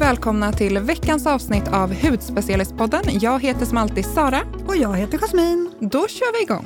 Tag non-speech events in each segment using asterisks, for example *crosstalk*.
välkomna till veckans avsnitt av Hudspecialistpodden. Jag heter som alltid Sara. Och jag heter Jasmin. Då kör vi igång.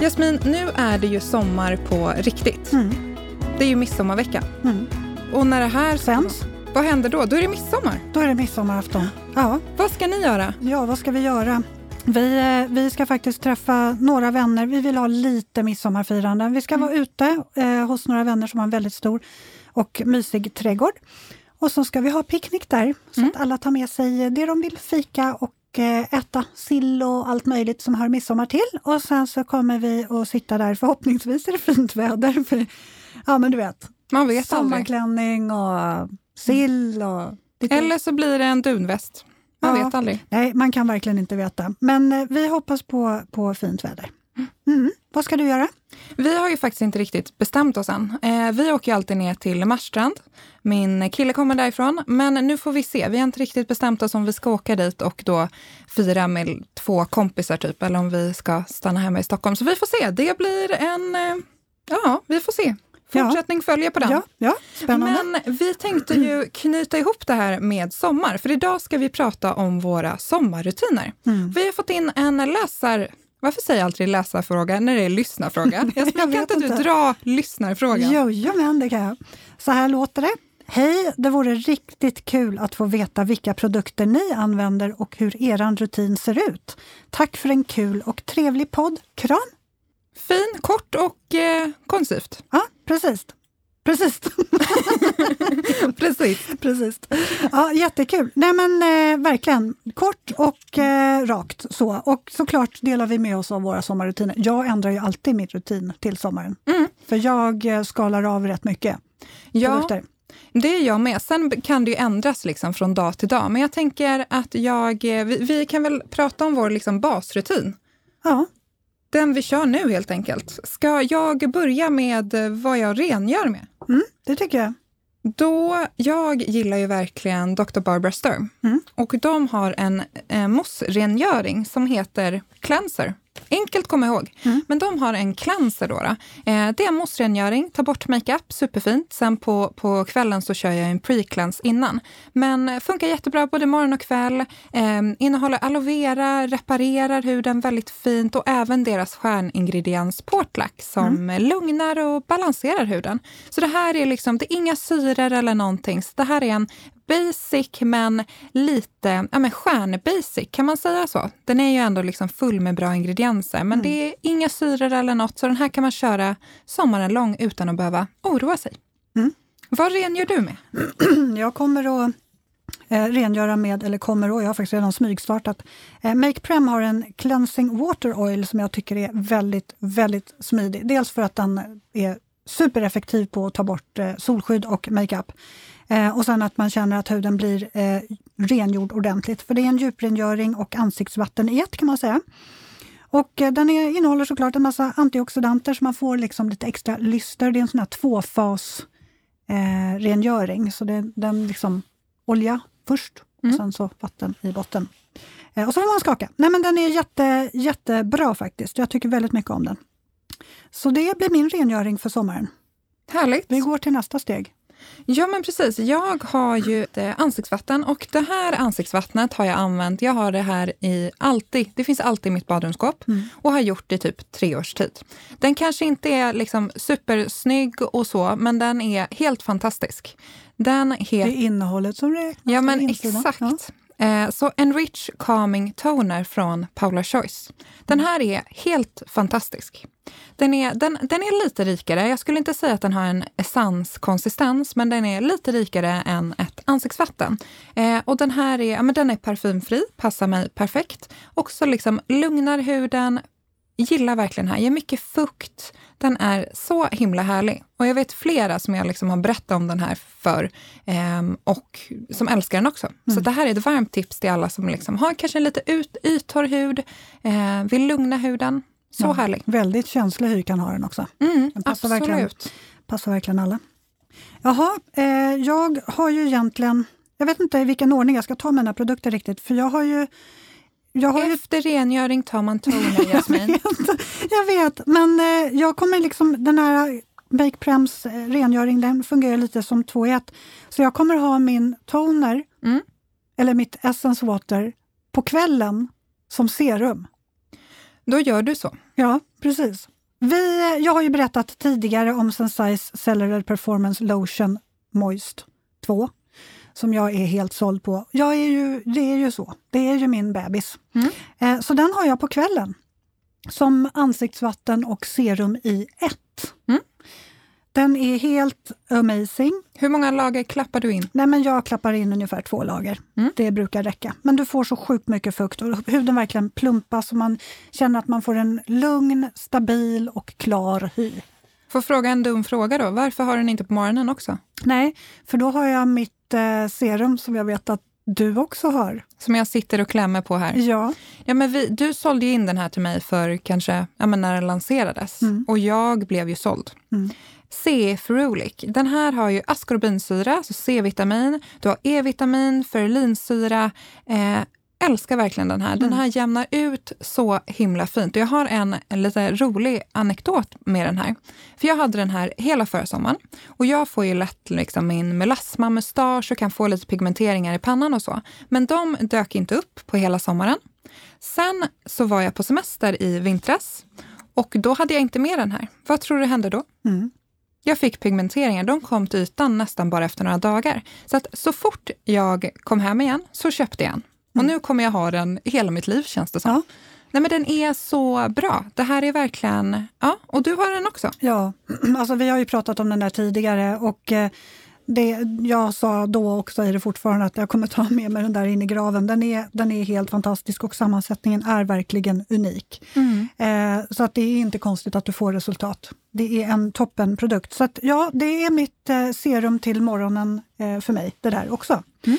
Jasmin, nu är det ju sommar på riktigt. Mm. Det är ju midsommarvecka. Mm. Och när det här Sänds. Vad händer då? Då är det midsommar. Då är det midsommarafton. Ja, Vad ska ni göra? ja vad ska vi göra? Vi, eh, vi ska faktiskt träffa några vänner. Vi vill ha lite midsommarfirande. Vi ska Mm. vara ute eh, hos några vänner som har en väldigt stor och mysig trädgård. Och så ska vi ha picknick där, så Mm. att alla tar med sig det de vill fika och eh, äta sill och allt möjligt som hör midsommar till. Och sen så kommer vi att sitta där, förhoppningsvis är det fint väder. *laughs* För, ja men du vet, Man vet aldrig. sommarklänning och sill och... Eller så blir det en dunväst. Man Ja. vet aldrig. Nej, man kan verkligen inte veta. Men eh, vi hoppas på, på fint väder. Mm. Vad ska du göra? Vi har ju faktiskt inte riktigt bestämt oss än. Eh, vi åker ju alltid ner till Marstrand. Min kille kommer därifrån, men nu får vi se. Vi har inte riktigt bestämt oss om vi ska åka dit och då fira med två kompisar typ, eller om vi ska stanna hemma i Stockholm. Så vi får se. Det blir en... eh, Ja, vi får se. Fortsättning följer på den. Ja, ja, spännande. Men vi tänkte ju knyta ihop det här med sommar, för idag ska vi prata om våra sommarrutiner. Mm. Vi har fått in en läsar... Varför säger jag alltid läsarfråga när det är lyssnarfråga? *laughs* Jag kan vet inte du dra lyssnarfrågan? Jajamän, det kan jag. Så här låter det. Hej, det vore riktigt kul att få veta vilka produkter ni använder och hur er rutin ser ut. Tack för en kul och trevlig podd. Kram! Fin, kort och eh, koncist. Ja, precis. Precis. *laughs* Precis. Precis. Ja, jättekul. Nej men eh, verkligen kort och eh, rakt så. Och såklart delar vi med oss av våra sommarrutiner. Jag ändrar ju alltid min rutin till sommaren. Mm. För jag eh, skalar av rätt mycket Ja, det är jag med. Sen kan det ju ändras liksom från dag till dag. Men jag tänker att jag, eh, vi, vi kan väl prata om vår liksom basrutin. Ja, Den vi kör nu helt enkelt. Ska jag börja med vad jag rengör med? mm, det tycker jag. Då, jag gillar ju verkligen Dr. Barbara Sturm. Mm. Och de har en eh, mossrengöring som heter Cleanser. Enkelt komma ihåg. Mm. Men de har en cleanser då. då. Eh, det är en mossrengöring, ta bort makeup, superfint. Sen på, på kvällen så kör jag en pre-cleanse innan. Men eh, funkar jättebra både morgon och kväll. Eh, innehåller aloe vera, reparerar huden väldigt fint och även deras stjärningrediens Portlac som eh, lugnar och balanserar huden. Så det här är liksom, det är inga syror eller någonting. Så det här är en basic men lite, ja men stjärnbasic, kan man säga så? Den är ju ändå liksom full med bra ingredienser, men det är inga syror eller något, så den här kan man köra sommaren lång utan att behöva oroa sig. Mm. Vad rengör du med? *clears throat* Jag kommer att eh, rengöra med, eller kommer att, jag har faktiskt redan smygstartat. Eh, Make Prem har en Cleansing Water Oil som jag tycker är väldigt, väldigt smidig. Dels för att den är supereffektiv på att ta bort eh, solskydd och makeup. Eh, och sen att man känner att huden blir eh, rengjord ordentligt. För det är en djuprengöring och ansiktsvatten i ett kan man säga. Och eh, den är, innehåller såklart en massa antioxidanter så man får liksom lite extra lyster. Det är en sån här tvåfas eh, rengöring. Så det, den liksom olja först och Mm. sen så vatten i botten. Eh, och så får man skaka. Nej men den är jätte, jättebra faktiskt. Jag tycker väldigt mycket om den. Så det blir min rengöring för sommaren. Härligt. Vi går till nästa steg. Ja, men precis. Jag har ju ansiktsvatten och det här ansiktsvattnet har jag använt. Jag har det här i alltid. Det finns alltid i mitt badrumsskåp Mm. och har gjort det i typ tre års tid. Den kanske inte är liksom supersnygg och så, men den är helt fantastisk. Den Det heter... är innehållet som räknas. Ja, men exakt. Ja. Eh, så så Enrich Calming Toner från Paula Choice. Den här är helt fantastisk. Den är, den, den är lite rikare. Jag skulle inte säga att den har en essenskonsistens, men den är lite rikare än ett ansiktsvatten. Eh, och den här är, ja, men den är parfymfri, passar mig perfekt. Också liksom lugnar huden, gillar verkligen här, ger mycket fukt. Den är så himla härlig. Och jag vet flera som jag liksom har berättat om den här för ehm, och som älskar den också. Så det här är ett varmt tips till alla som liksom har kanske en lite ut, yttorr hud, eh, vill lugna huden. Så Ja, härlig. Väldigt känslig hy kan ha den också. Mm, Den passar absolut. verkligen. Passar verkligen alla. Jaha, eh, jag har ju egentligen... Jag vet inte i vilken ordning jag ska ta mina produkter riktigt, för jag har ju ju Efter rengöring tar man toner, *laughs* Jasmin. jag vet, men eh, jag kommer liksom, den här Make Prems eh, rengöring den fungerar lite som två i ett. Så jag kommer ha min toner, Mm. eller mitt Essence Water, på kvällen som serum. Då gör du så. Ja, precis. Vi, eh, jag har ju berättat tidigare om Sensai's Cellular Performance Lotion Moist 2 som jag är helt såld på. Jag är ju, det är ju så. Det är ju min bebis. Mm. Eh, så den har jag på kvällen som ansiktsvatten och serum i ett. Mm. Den är helt amazing. Hur många lager klappar du in? Nej, men jag klappar in ungefär två lager. Mm. Det brukar räcka. Men du får så sjukt mycket fukt och huden verkligen plumpas och man känner att man får en lugn, stabil och klar hy. Får fråga en dum fråga då. Varför har den inte på morgonen också? Nej, för då har jag mitt eh, serum som jag vet att du också har. Som jag sitter och klämmer på här. Ja, Ja, men vi, du sålde in den här till mig för kanske ja, men när den lanserades. Mm. Och jag blev ju såld. Mm. C. Ferulic. Den här har ju askorbinsyra, alltså C-vitamin. Du har E-vitamin, ferulinsyra. Eh, älskar verkligen den här. Den Mm. här jämnar ut så himla fint. Och jag har en, en lite rolig anekdot med den här. För jag hade den här hela förra sommaren. Och jag får ju lätt liksom min melasma-mustasch och kan få lite pigmenteringar i pannan och så. Men de dök inte upp på hela sommaren. Sen så var jag på semester i vintras och då hade jag inte med den här. Vad tror du hände då? mm. Jag fick pigmenteringar. De kom till ytan nästan bara efter några dagar. Så att så fort jag kom hem igen så köpte jag en. Och nu kommer jag ha den hela mitt liv känns det som. Ja. Nej men den är så bra. Det här är verkligen... Ja, och du har den också. ja. *clears throat* Alltså, vi har ju pratat om den där tidigare och eh, det, jag sa då och säger det fortfarande att jag kommer ta *laughs* med mig den där in i graven. Den är, den är helt fantastisk och sammansättningen är verkligen unik. Eh, så att det är inte konstigt att du får resultat. Det är en toppenprodukt. Så att, ja, det är mitt eh, serum till morgonen eh, för mig, det där också. Mm.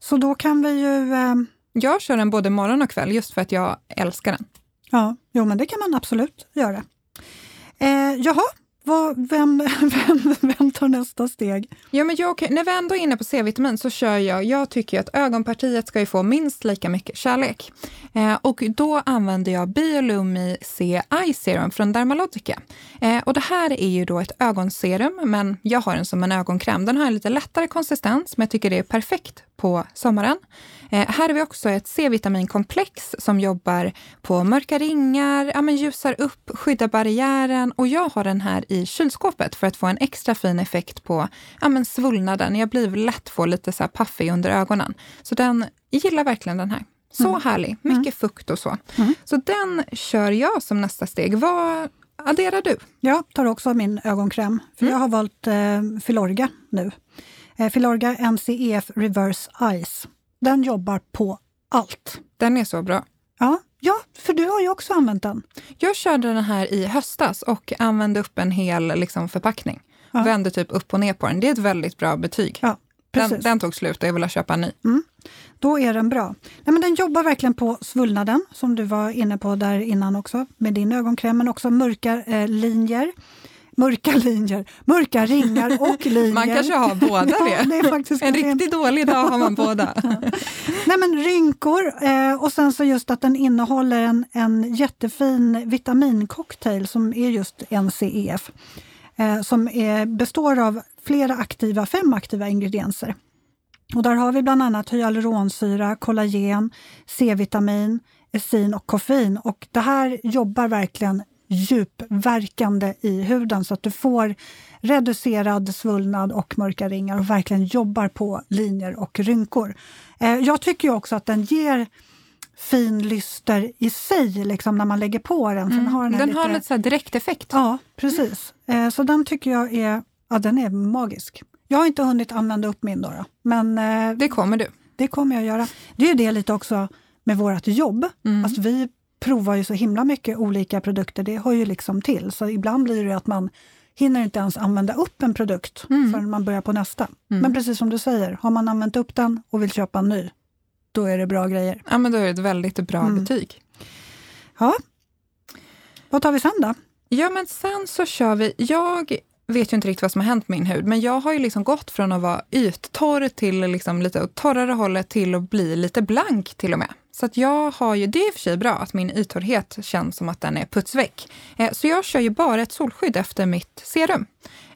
Så då kan vi ju... Eh, Jag kör den både morgon och kväll just för att jag älskar den. ja, jo men det kan man absolut göra. Eh, jaha, vad, vem, *laughs* vem, vem tar nästa steg? Ja, men jag, när vi ändå är inne på C-vitamin så kör jag, jag tycker att ögonpartiet ska ju få minst lika mycket kärlek. Eh, och då använder jag Biolumi C Eye Serum från Dermalogica. Eh, och det här är ju då ett ögonserum, men jag har den som en ögonkräm. Den har en lite lättare konsistens, men jag tycker det är perfekt på sommaren. Eh, här har vi också ett C-vitaminkomplex som jobbar på mörka ringar, ja, men ljusar upp, skyddar barriären och jag har den här i kylskåpet för att få en extra fin effekt på ja, men svullnaden. Jag blir lätt få lite så här paffig under ögonen. Så den gillar verkligen den här. Så Mm. härlig, mycket fukt och så. Mm. Så den kör jag som nästa steg. Vad adderar du? Jag tar också min ögonkräm, för Mm. jag har valt eh, Filorga nu. Eh, Filorga NCEF Reverse Eyes. Den jobbar på allt. Den är så bra. Ja, ja, för du har ju också använt den. Jag körde den här i höstas och använde upp en hel liksom, förpackning. Ja. Vände typ upp och ner på den. Det är ett väldigt bra betyg. Ja, den, den tog slut och jag ville köpa en ny. Då är den bra. Nej, men den jobbar verkligen på svullnaden, som du var inne på där innan också, med din ögonkräm, men också mörka eh, linjer. Mörka linjer, mörka ringar och *laughs* linjer. Man kanske har båda Ja, det. det En riktigt dålig dag har man båda. *laughs* Nej, men rynkor eh, och sen så just att den innehåller en, en jättefin vitamincocktail som är just NCEF. Eh, som är, består av flera aktiva, fem aktiva ingredienser. Och där har vi bland annat hyaluronsyra, kollagen, C-vitamin, esin och koffein. Och det här jobbar verkligen djupverkande i huden så att du får reducerad svullnad och mörka ringar och verkligen jobbar på linjer och rynkor. Eh, jag tycker också att den ger fin lyster i sig liksom, när man lägger på den. För den har, den Den har lite så här direkteffekt. Ja, precis. Eh, så den tycker jag är, ja, den är magisk. Jag har inte hunnit använda upp min då, då men eh, Det kommer du. det kommer jag göra. Det är ju det lite också med vårt jobb. Mm. Alltså, vi provar ju så himla mycket olika produkter, det hör ju liksom till. Så ibland blir det att man hinner inte ens använda upp en produkt Mm. förrän man börjar på nästa. Mm. Men precis som du säger, har man använt upp den och vill köpa en ny, då är det bra grejer. Ja, men då är det ett väldigt bra Mm. betyg. Ja. Vad tar vi sen då? Ja, men sen så kör vi... Jag vet ju inte riktigt vad som har hänt med min hud, men jag har ju liksom gått från att vara yttorr till liksom lite åt torrare hållet till att bli lite blank till och med. Så att jag har ju, det är i och för sig bra att min yttorrhet känns som att den är putsväck. Eh, så jag kör ju bara ett solskydd efter mitt serum.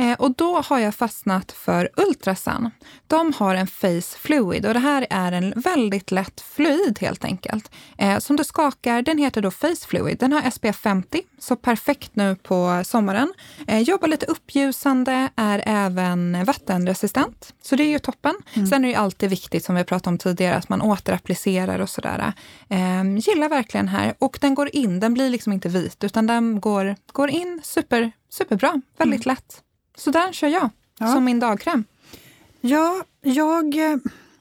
Eh, och då har jag fastnat för Ultrasun. De har en Face Fluid och det här är en väldigt lätt fluid helt enkelt. Eh, som du skakar, den heter då Face Fluid. Den har SPF 50, så perfekt nu på sommaren. Eh, jobbar lite uppljusande, är även vattenresistent. Så det är ju toppen. Mm. Sen är det alltid viktigt, som vi pratade om tidigare, att man återapplicerar och sådär. Eh, gillar verkligen här. Och den går in, den blir liksom inte vit, utan den går, går in super, superbra. Väldigt mm. lätt. Så den kör jag ja. som min dagkräm. Ja, jag,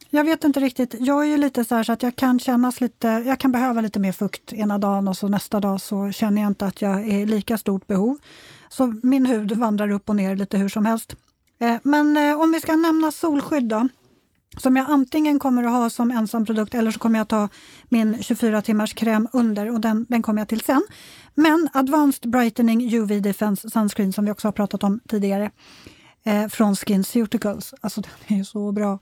jag vet inte riktigt. Jag är ju lite så, så att jag kan kännas lite, jag kan behöva lite mer fukt ena dagen och så nästa dag så känner jag inte att jag är lika stort behov. Så min hud vandrar upp och ner lite hur som helst. Eh, men eh, om vi ska nämna solskydd då, som jag antingen kommer att ha som ensam produkt eller så kommer jag ta min 24 timmars kräm under och den, den kommer jag till sen. Men Advanced Brightening UV Defense Sunscreen som vi också har pratat om tidigare eh, från SkinCeuticals. Alltså *laughs* den är så bra.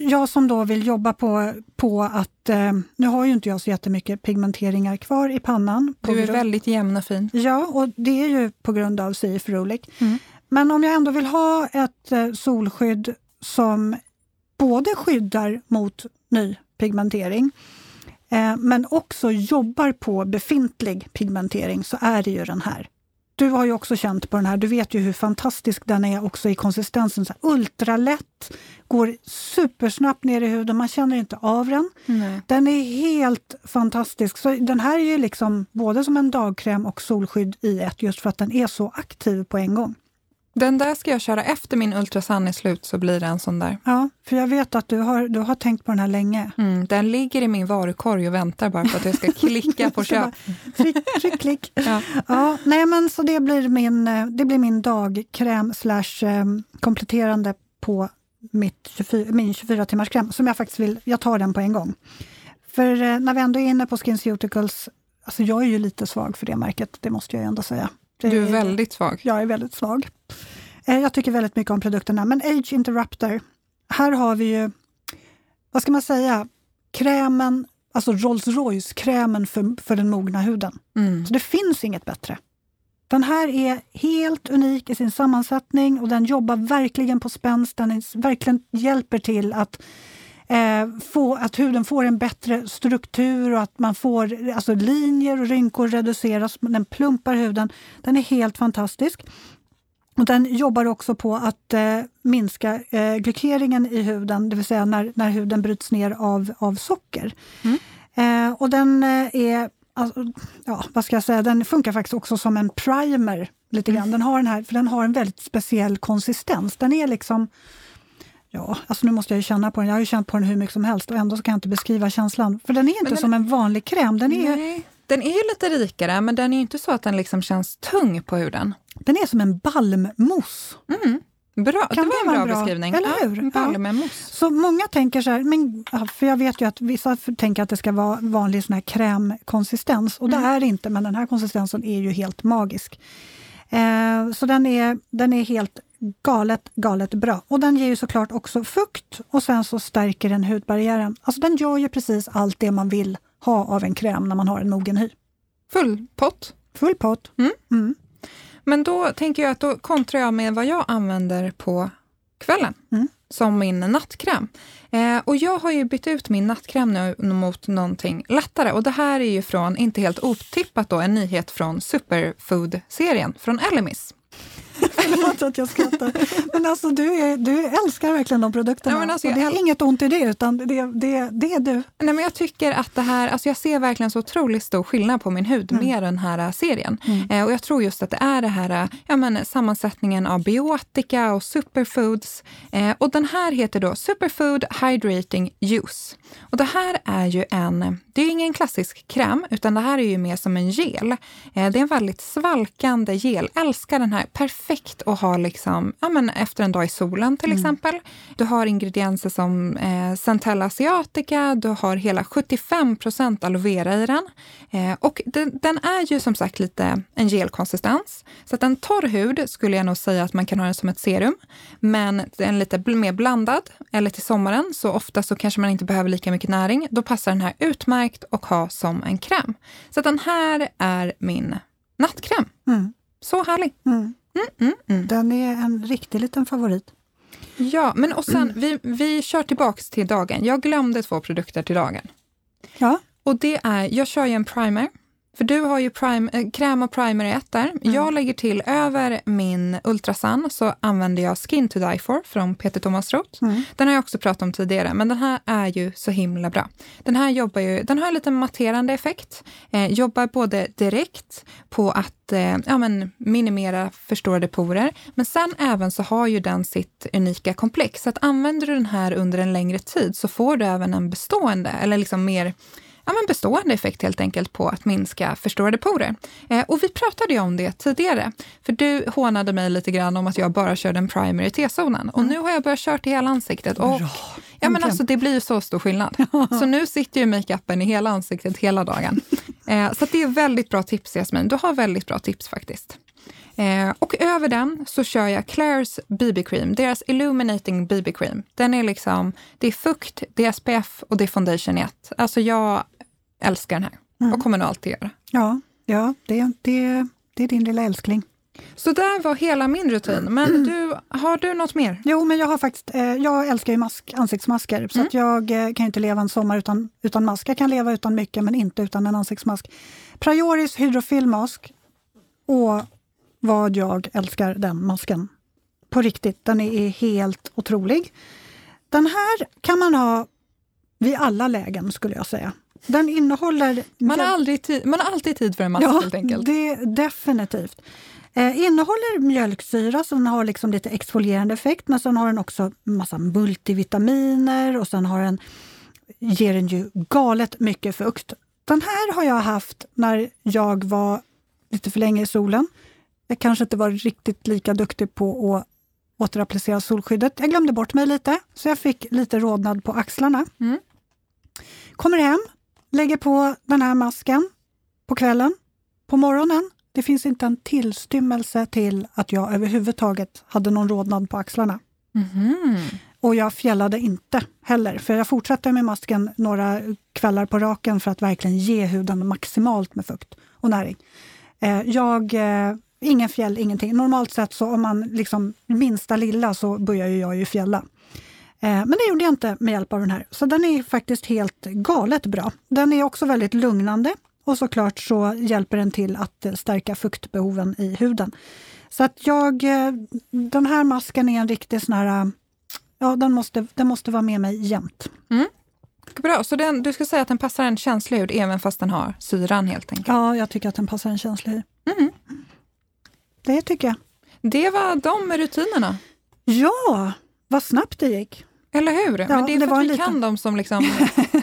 Jag som då vill jobba på, på att, eh, nu har ju inte jag så jättemycket pigmenteringar kvar i pannan. Du är väldigt jämn och fin. Ja, och det är ju på grund av CF Rolik. Mm. Men om jag ändå vill ha ett eh, solskydd som både skyddar mot ny pigmentering eh, men också jobbar på befintlig pigmentering så är det ju den här. Du har ju också känt på den här, du vet ju hur fantastisk den är också i konsistensen. Så ultralätt, går supersnabbt ner i huden, man känner inte av den. Nej. Den är helt fantastisk. Så den här är ju liksom både som en dagkräm och solskydd i ett just för att den är så aktiv på en gång. Den där ska jag köra efter min Ultrasun är slut, så blir det en sån där. Ja, för jag vet att du har, du har tänkt på den här länge. Mm, den ligger i min varukorg och väntar bara på att jag ska klicka på *laughs* köp. Tryck, tryck, klick. *laughs* Ja. ja. nej, men så det blir min, det blir min dagkräm slash eh, kompletterande på mitt 24, min 24 timmars kräm som jag faktiskt vill, jag tar den på en gång. För eh, när vi ändå är inne på SkinCeuticals, alltså jag är ju lite svag för det märket, det måste jag ändå säga. Du är väldigt svag. Jag är väldigt svag. Eh, jag tycker väldigt mycket om produkterna. Men Age Interrupter, här har vi ju, vad ska man säga, krämen, alltså Rolls Royce-krämen för, för den mogna huden. Mm. Så det finns inget bättre. Den här är helt unik i sin sammansättning och den jobbar verkligen på spänst. Den är, verkligen hjälper till att eh, få, att huden får en bättre struktur och att man får alltså linjer och rynkor reduceras. Den plumpar huden. Den är helt fantastisk. Och den jobbar också på att eh, minska eh, glykeringen i huden, det vill säga när, när huden bryts ner av, av socker. Mm. Eh, och den eh, är, alltså, ja, vad ska jag säga, den funkar faktiskt också som en primer. lite grann. Mm. Den har den här, för den har en väldigt speciell konsistens. Den är liksom Ja, alltså nu måste jag ju känna på den. Jag har ju känt på den hur mycket som helst och ändå kan jag inte beskriva känslan. För den är inte den, som en vanlig kräm. Den är, nej, den är lite rikare, men den är inte så att den liksom känns tung på huden. Den är som en balmmousse. Mm. Bra, kan det var en bra, bra, beskrivning. Eller hur? Ja. Så många tänker så här, men, för jag vet ju att vissa tänker att det ska vara vanlig sån här krämkonsistens och mm. det är det inte, men den här konsistensen är ju helt magisk. Eh, så den är, den är helt galet, galet bra. Och den ger ju såklart också fukt och sen så stärker den hudbarriären. Alltså den gör ju precis allt det man vill ha av en kräm när man har en mogen hy. Full pott. Full pott. Mm. Mm. Men då tänker jag att då kontrar jag med vad jag använder på kvällen mm. som min nattkräm. Eh, och jag har ju bytt ut min nattkräm nu mot någonting lättare och det här är ju från, inte helt otippat då, en nyhet från Superfood-serien från Elemis. Förlåt att jag skrattar. Men alltså du, är, du älskar verkligen de produkterna. Ja, men alltså, och det är jag... inget ont i det, utan det, det, det är du. Nej, men jag tycker att det här, alltså jag ser verkligen så otroligt stor skillnad på min hud mm. med den här serien. Mm. Eh, och jag tror just att det är det här ja, men, sammansättningen av biotika och superfoods. Eh, och den här heter då Superfood Hydrating Juice. Och det här är ju en, det är ingen klassisk kräm, utan det här är ju mer som en gel. Eh, det är en väldigt svalkande gel. Älskar den här perfekt effekt och ha liksom, ja, men efter en dag i solen till Mm. exempel. Du har ingredienser som eh, Centella asiatica, du har hela 75 procent aloe vera i den. Eh, och den, den är ju som sagt lite en gelkonsistens. Så att en torr hud skulle jag nog säga att man kan ha den som ett serum. Men den lite mer blandad, eller till sommaren, så ofta så kanske man inte behöver lika mycket näring. Då passar den här utmärkt och ha som en kräm. Så att den här är min nattkräm. Mm. Så härlig! Mm. Mm, mm. Den är en riktig liten favorit. Ja, men och sen, vi, vi kör tillbaks till dagen. Jag glömde två produkter till dagen. Ja, Och det är, jag kör ju en primer. För du har ju prime, eh, kräm och primer i ett där. Jag lägger till över min Ultrasun så använder jag Skin to Die For från Peter Thomas Roth. Mm. Den har jag också pratat om tidigare, men den här är ju så himla bra. Den här jobbar ju, den har en lite matterande effekt. Eh, jobbar både direkt på att eh, ja, men minimera förstorade porer, men sen även så har ju den sitt unika komplex. Så att använder du den här under en längre tid så får du även en bestående, eller liksom mer ja, men bestående effekt helt enkelt på att minska förstorade porer. Eh, och vi pratade ju om det tidigare, för du hånade mig lite grann om att jag bara körde en primer i T-zonen. Och nu har jag börjat köra i hela ansiktet. Och, ja, men alltså, det blir ju så stor skillnad. *laughs* Så nu sitter ju makeupen i hela ansiktet hela dagen. *laughs* Eh, så det är väldigt bra tips Jasmin. Du har väldigt bra tips faktiskt. Eh, och över den så kör jag Claire's BB Cream, deras Illuminating BB Cream. Den är liksom, det är fukt, det är SPF och det är foundation i ett. Alltså jag älskar den här och kommer nog alltid göra. ja, ja det, det, det är din lilla älskling. Så där var hela min rutin. Men du, har du något mer? Jo, men jag har faktiskt, eh, jag älskar ju mask, ansiktsmasker, så att jag eh, kan ju inte leva en sommar utan, utan mask. Jag kan leva utan mycket, men inte utan en ansiktsmask. Prioris Hydrofil Mask. Och vad jag älskar den masken. På riktigt, den är helt otrolig. Den här kan man ha vid alla lägen, skulle jag säga. Den innehåller... Man har, aldrig tid, man har alltid tid för en mask Ja, helt enkelt. det, definitivt. Eh, innehåller mjölksyra den har liksom lite exfolierande effekt men sen har den också massa multivitaminer och sen har den, ger den ju galet mycket fukt. Den här har jag haft när jag var lite för länge i solen. Jag kanske inte var riktigt lika duktig på att återapplicera solskyddet. Jag glömde bort mig lite så jag fick lite rodnad på axlarna. Mm. Kommer hem, lägger på den här masken på kvällen. På morgonen, det finns inte en tillstymmelse till att jag överhuvudtaget hade någon rodnad på axlarna. Mhm. Och jag fjällade inte heller, för jag fortsatte med masken några kvällar på raken för att verkligen ge huden maximalt med fukt och näring. Eh, jag, eh, ingen fjäll, ingenting. Normalt sett så om man liksom minsta lilla så börjar jag ju fjälla. Eh, Men det gjorde jag inte med hjälp av den här. Så den är faktiskt helt galet bra. Den är också väldigt lugnande och såklart så hjälper den till att eh, stärka fuktbehoven i huden. Så att jag, eh, den här masken är en riktig sån här, ja den måste, den måste vara med mig jämt. Bra, så den, du ska säga att den passar en känslig hud även fast den har syran helt enkelt? Ja, jag tycker att den passar en känslig hy. Mm. Det tycker jag. Det var de rutinerna. Ja, vad snabbt det gick. Eller hur? Men det är det för att vi liten- kan dem som liksom...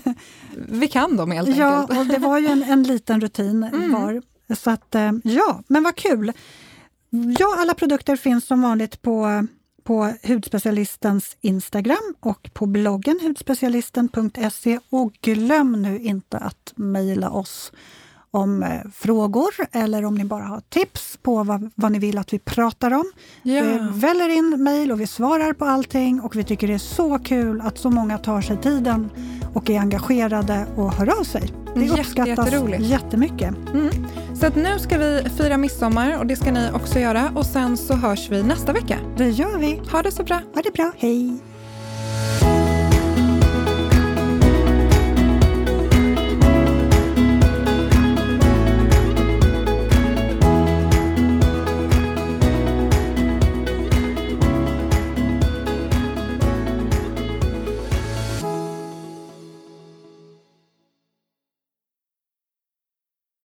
*laughs* vi kan dem helt Ja, enkelt. och det var ju en, en liten rutin *laughs* Mm. var. Så att, eh, ja, men vad kul! Ja, alla produkter finns som vanligt på, på hudspecialistens Instagram och på bloggen hudspecialisten.se. Och glöm nu inte att mejla oss om eh, frågor eller om ni bara har tips på vad, vad ni vill att vi pratar om. Ja. Det väller in mejl och vi svarar på allting och vi tycker det är så kul att så många tar sig tiden och är engagerade och hör av sig. Det uppskattas jättemycket. Mm. Så att nu ska vi fira midsommar och det ska ni också göra. Och sen så hörs vi nästa vecka. Det gör vi. Ha det så bra! Ha det bra, hej!